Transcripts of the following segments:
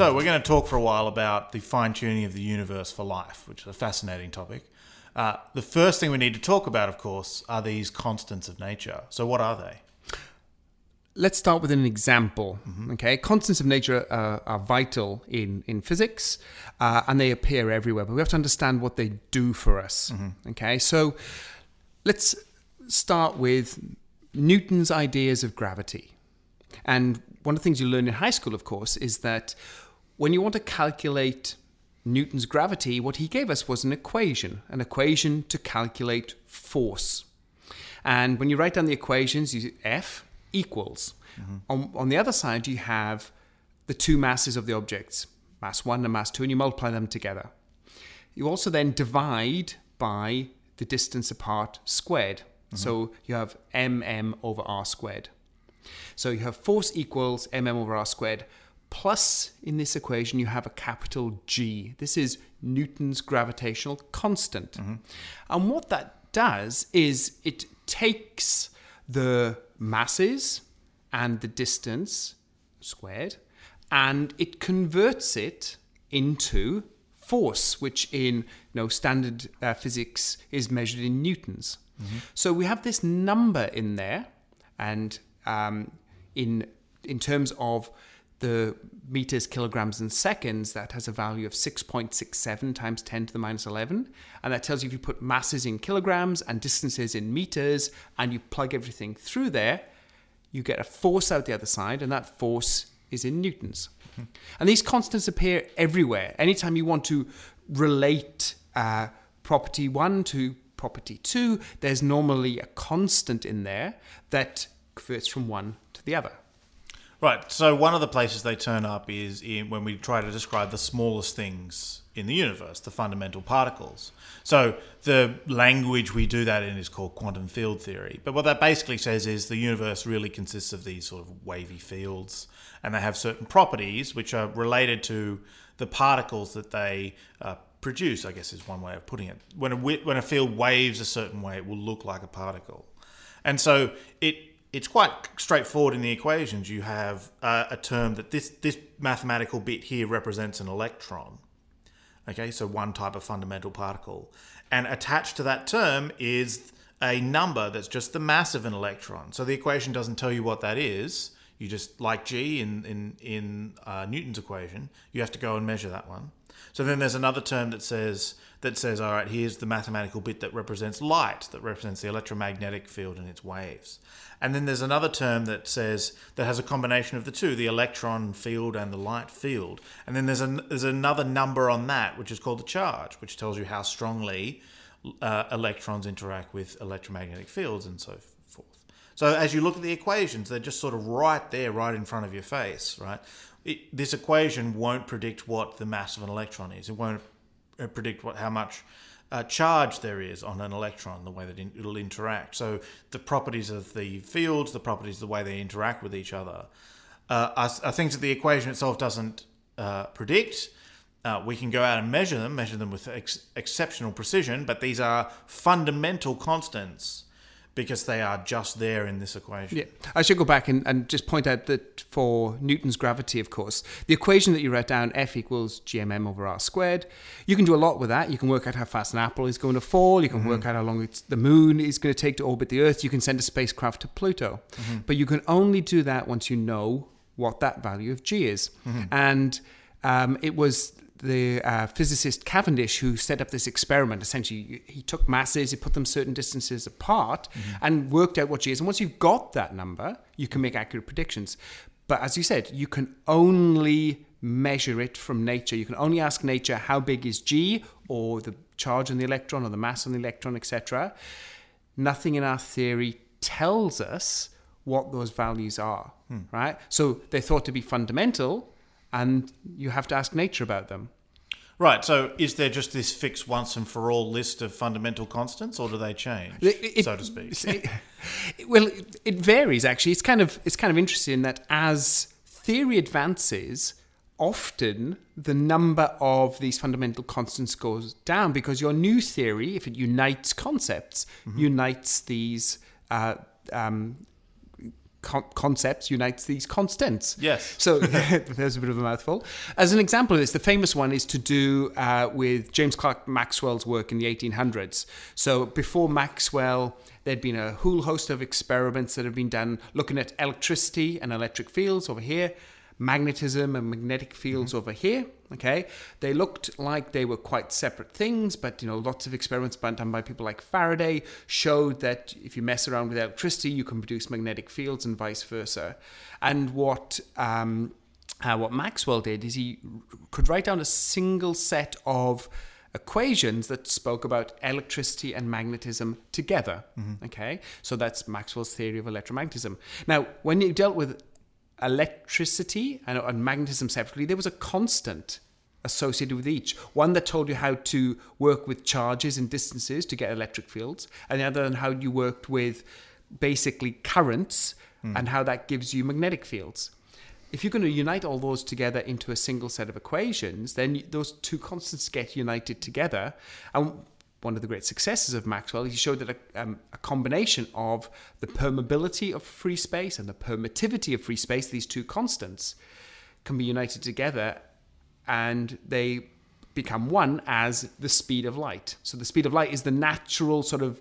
So we're going to talk for a while about the fine tuning of the universe for life, which is a fascinating topic. Uh, the first thing we need to talk about, of course, are these constants of nature. So what are they? Let's start with an example. Okay, constants of nature uh, are vital in in physics, uh, and they appear everywhere. But we have to understand what they do for us. Okay, so let's start with Newton's ideas of gravity. And one of the things you learn in high school, of course, is that when you want to calculate Newton's gravity, what he gave us was an equation, an equation to calculate force. And when you write down the equations, you F equals. On, on the other side, you have the two masses of the objects, mass one and mass two, and you multiply them together. You also then divide by the distance apart squared. So you have mm over r squared. So you have force equals mm over r squared. Plus, in this equation, you have a capital G. This is Newton's gravitational constant. And what that does is it takes the masses and the distance squared and it converts it into force, which in you know, standard uh, physics is measured in newtons. So we have this number in there, and um, in in terms of the meters, kilograms, and seconds, that has a value of 6.67 times 10 to the minus 11. And that tells you if you put masses in kilograms and distances in meters and you plug everything through there, you get a force out the other side, and that force is in newtons. And these constants appear everywhere. Anytime you want to relate uh, property one to property two, there's normally a constant in there that converts from one to the other. Right. So one of the places they turn up is in when we try to describe the smallest things in the universe, the fundamental particles. So the language we do that in is called quantum field theory. But what that basically says is the universe really consists of these sort of wavy fields, and they have certain properties which are related to the particles that they uh, produce. I guess is one way of putting it. When a when a field waves a certain way, it will look like a particle, and so it it's quite straightforward in the equations. You have uh, a term that this this mathematical bit here represents an electron. Okay, so one type of fundamental particle, and attached to that term is a number that's just the mass of an electron. So the equation doesn't tell you what that is. You just like g in in in uh, Newton's equation, you have to go and measure that one. So then there's another term that says that says, all right, here's the mathematical bit that represents light, that represents the electromagnetic field and its waves. And then there's another term that says that has a combination of the two, the electron field and the light field. And then there's an, there's another number on that, which is called the charge, which tells you how strongly uh, electrons interact with electromagnetic fields and so forth. So as you look at the equations, they're just sort of right there, right in front of your face, right? It, this equation won't predict what the mass of an electron is. It won't uh, predict what how much uh, charge there is on an electron, the way that in, it'll interact. So the properties of the fields, the properties the way they interact with each other, uh, are, are things that the equation itself doesn't uh, predict. Uh, we can go out and measure them, measure them with ex- exceptional precision, but these are fundamental constants because they are just there in this equation. Yeah, I should go back and, and just point out that for Newton's gravity, of course, the equation that you write down, F equals gmm over r squared, you can do a lot with that. You can work out how fast an apple is going to fall. You can work out how long it's, the moon is going to take to orbit the Earth. You can send a spacecraft to Pluto. But you can only do that once you know what that value of g is. And um, it was the uh, physicist Cavendish who set up this experiment. Essentially, he took masses, he put them certain distances apart, and worked out what g is. And once you've got that number, you can make accurate predictions. But as you said, you can only measure it from nature. You can only ask nature how big is g, or the charge on the electron, or the mass on the electron, etc. Nothing in our theory tells us what those values are, right? So they're thought to be fundamental, and you have to ask nature about them. Right. So, is there just this fixed once and for all list of fundamental constants, or do they change, It- it- so to speak? it- well, it, it varies actually. It's kind of it's kind of interesting that as theory advances, often the number of these fundamental constants goes down because your new theory, if it unites concepts, unites these uh, um, con- concepts unites these constants. Yes. So there's a bit of a mouthful. As an example of this, the famous one is to do uh, with James Clerk Maxwell's work in the 1800s. So before Maxwell, there'd been a whole host of experiments that had been done looking at electricity and electric fields over here magnetism and magnetic fields over here. Okay, they looked like they were quite separate things, but you know, lots of experiments done by people like Faraday showed that if you mess around with electricity, you can produce magnetic fields and vice versa. And what um, uh, what Maxwell did is he could write down a single set of equations that spoke about electricity and magnetism together. Okay, so that's Maxwell's theory of electromagnetism. Now, when you dealt with electricity and, and magnetism separately, there was a constant associated with each. One that told you how to work with charges and distances to get electric fields, and the other on how you worked with basically currents hmm. and how that gives you magnetic fields. If you're going to unite all those together into a single set of equations, then those two constants get united together. And one of the great successes of Maxwell, he showed that a, um, a combination of the permeability of free space and the permittivity of free space, these two constants, can be united together and they become one as the speed of light. So the speed of light is the natural sort of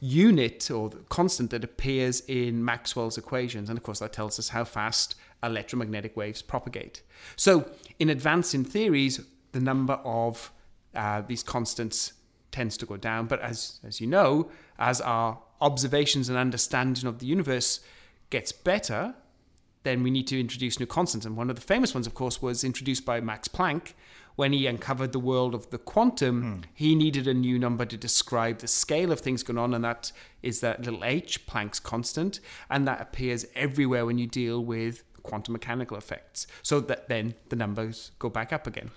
unit or constant that appears in Maxwell's equations. And of course, that tells us how fast electromagnetic waves propagate. So in advancing theories, the number of uh, these constants tends to go down. But as, as you know, as our observations and understanding of the universe gets better, then we need to introduce new constants. And one of the famous ones, of course, was introduced by Max Planck when he uncovered the world of the quantum. Hmm. He needed a new number to describe the scale of things going on, and that is that little h, Planck's constant, and that appears everywhere when you deal with quantum mechanical effects. So that then the numbers go back up again.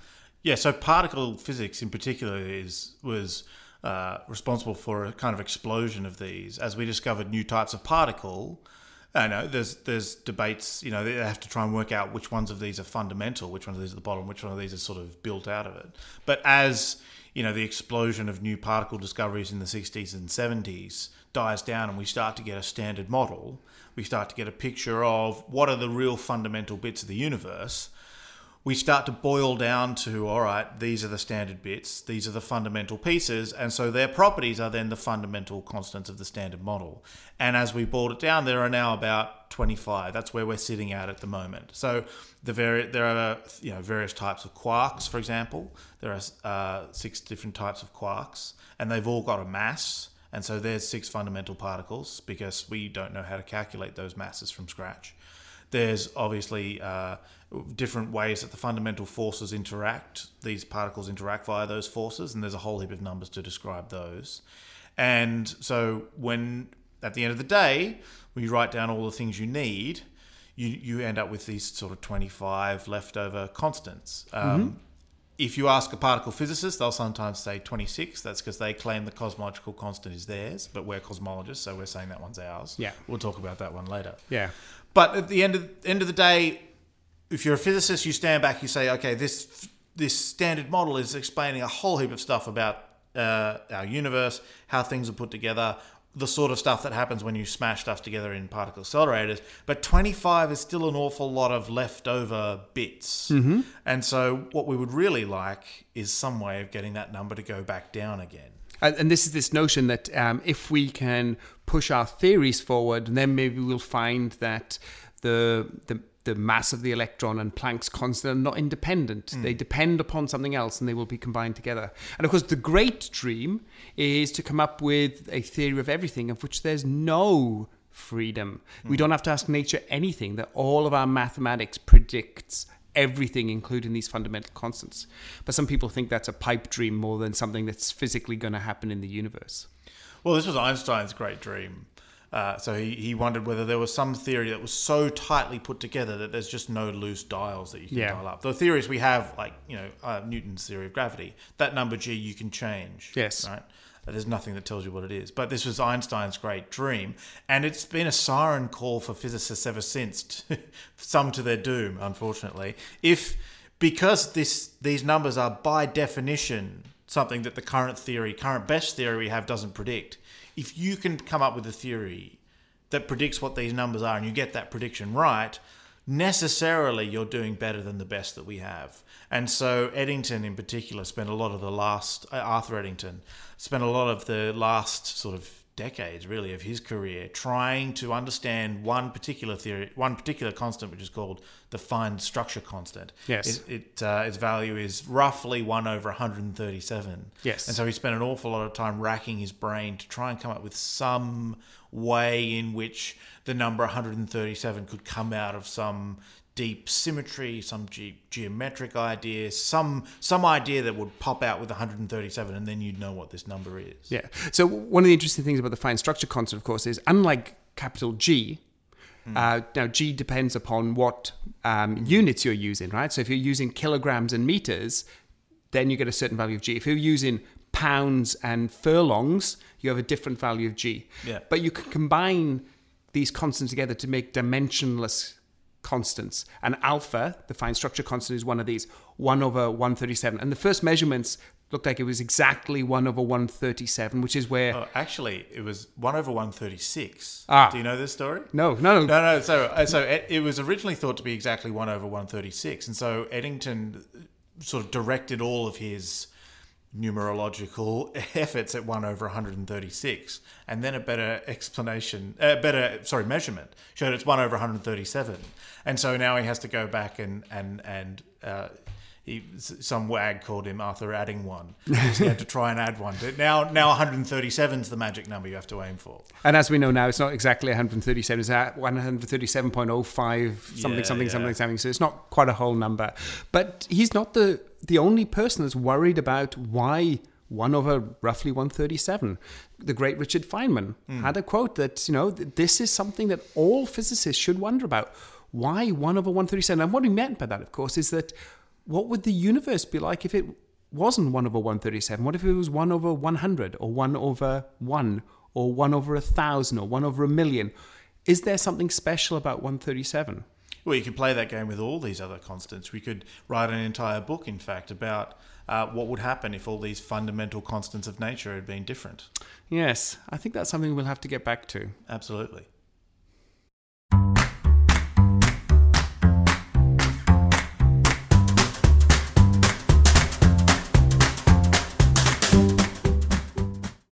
Yeah, so particle physics in particular is was uh, responsible for a kind of explosion of these as we discovered new types of particle. I know there's there's debates. You know they have to try and work out which ones of these are fundamental, which ones of these are the bottom, which one of these is sort of built out of it. But as you know, the explosion of new particle discoveries in the 60s and 70s dies down, and we start to get a standard model. We start to get a picture of what are the real fundamental bits of the universe we start to boil down to all right these are the standard bits these are the fundamental pieces and so their properties are then the fundamental constants of the standard model. And as we boiled it down there are now about 25 that's where we're sitting at at the moment. So the vari- there are you know various types of quarks for example. There are uh, six different types of quarks and they've all got a mass. And so there's six fundamental particles because we don't know how to calculate those masses from scratch there's obviously uh, different ways that the fundamental forces interact. These particles interact via those forces, and there's a whole heap of numbers to describe those. And so, when at the end of the day, when you write down all the things you need, you, you end up with these sort of 25 leftover constants. Um, If you ask a particle physicist, they'll sometimes say 26. That's because they claim the cosmological constant is theirs, but we're cosmologists, so we're saying that one's ours. Yeah. We'll talk about that one later. Yeah. But at the end of end of the day, if you're a physicist, you stand back, you say, okay, this this standard model is explaining a whole heap of stuff about uh, our universe, how things are put together, the sort of stuff that happens when you smash stuff together in particle accelerators. But 25 is still an awful lot of leftover bits. And so, what we would really like is some way of getting that number to go back down again. And, and this is this notion that um, if we can push our theories forward, then maybe we'll find that the the the mass of the electron and Planck's constant are not independent. Mm. They depend upon something else and they will be combined together. And of course, the great dream is to come up with a theory of everything of which there's no freedom. We mm. don't have to ask nature anything, that all of our mathematics predicts everything, including these fundamental constants. But some people think that's a pipe dream more than something that's physically going to happen in the universe. Well, this was Einstein's great dream. Uh, so he, he wondered whether there was some theory that was so tightly put together that there's just no loose dials that you can Yeah. dial up. The theories we have, like you know uh, Newton's theory of gravity, that number g you can change. Yes. right. Uh, There's nothing that tells you what it is. But this was Einstein's great dream, and it's been a siren call for physicists ever since. To, some to their doom, unfortunately. If because this these numbers are by definition something that the current theory, current best theory we have doesn't predict. If you can come up with a theory that predicts what these numbers are and you get that prediction right, necessarily you're doing better than the best that we have. And so Eddington in particular spent a lot of the last uh, Arthur Eddington spent a lot of the last sort of decades really of his career trying to understand one particular theory one particular constant which is called the fine structure constant Yes. it, it uh, its value is roughly 1 over 137 Yes. and so he spent an awful lot of time racking his brain to try and come up with some way in which the number 137 could come out of some deep symmetry, some ge- geometric idea, some some idea that would pop out with 137, and then you'd know what this number is. Yeah. So one of the interesting things about the fine structure constant, of course, is unlike capital G. Uh, now G depends upon what um, units you're using, right? So if you're using kilograms and meters, then you get a certain value of G. If you're using pounds and furlongs, you have a different value of G. Yeah. But you can combine these constants together to make dimensionless constants. And alpha, the fine structure constant, is one of these, 1 over 137. And the first measurements looked like it was exactly 1 over 137, which is where. Oh, actually, it was 1 over 136. Ah. Do you know this story? No, no, no. No. So, uh, so it, it was originally thought to be exactly one over one thirty six, and so Eddington sort of directed all of his numerological efforts at one over one hundred and then a better explanation, uh, better sorry measurement showed it's one over one hundred thirty seven, and so now he has to go back and and and. Uh, he, some wag called him Arthur adding one. he had to try and add one. Now, now 137 is the magic number you have to aim for. And as we know now, it's not exactly 137. It's at 137.05 something, Yeah, something, yeah. something, something. So it's not quite a whole number. But he's not the the only person that's worried about why one over roughly 137. The great Richard Feynman hmm. had a quote that you know this is something that all physicists should wonder about. Why one over 137? And what he meant by that, of course, is that what would the universe be like if it wasn't 1 over 137? What if it was 1 over 100 or 1 over 1 or 1 over a 1,000 or 1 over a million? Is there something special about 137? Well, you could play that game with all these other constants. We could write an entire book, in fact, about uh, what would happen if all these fundamental constants of nature had been different. Yes, I think that's something we'll have to get back to. Absolutely.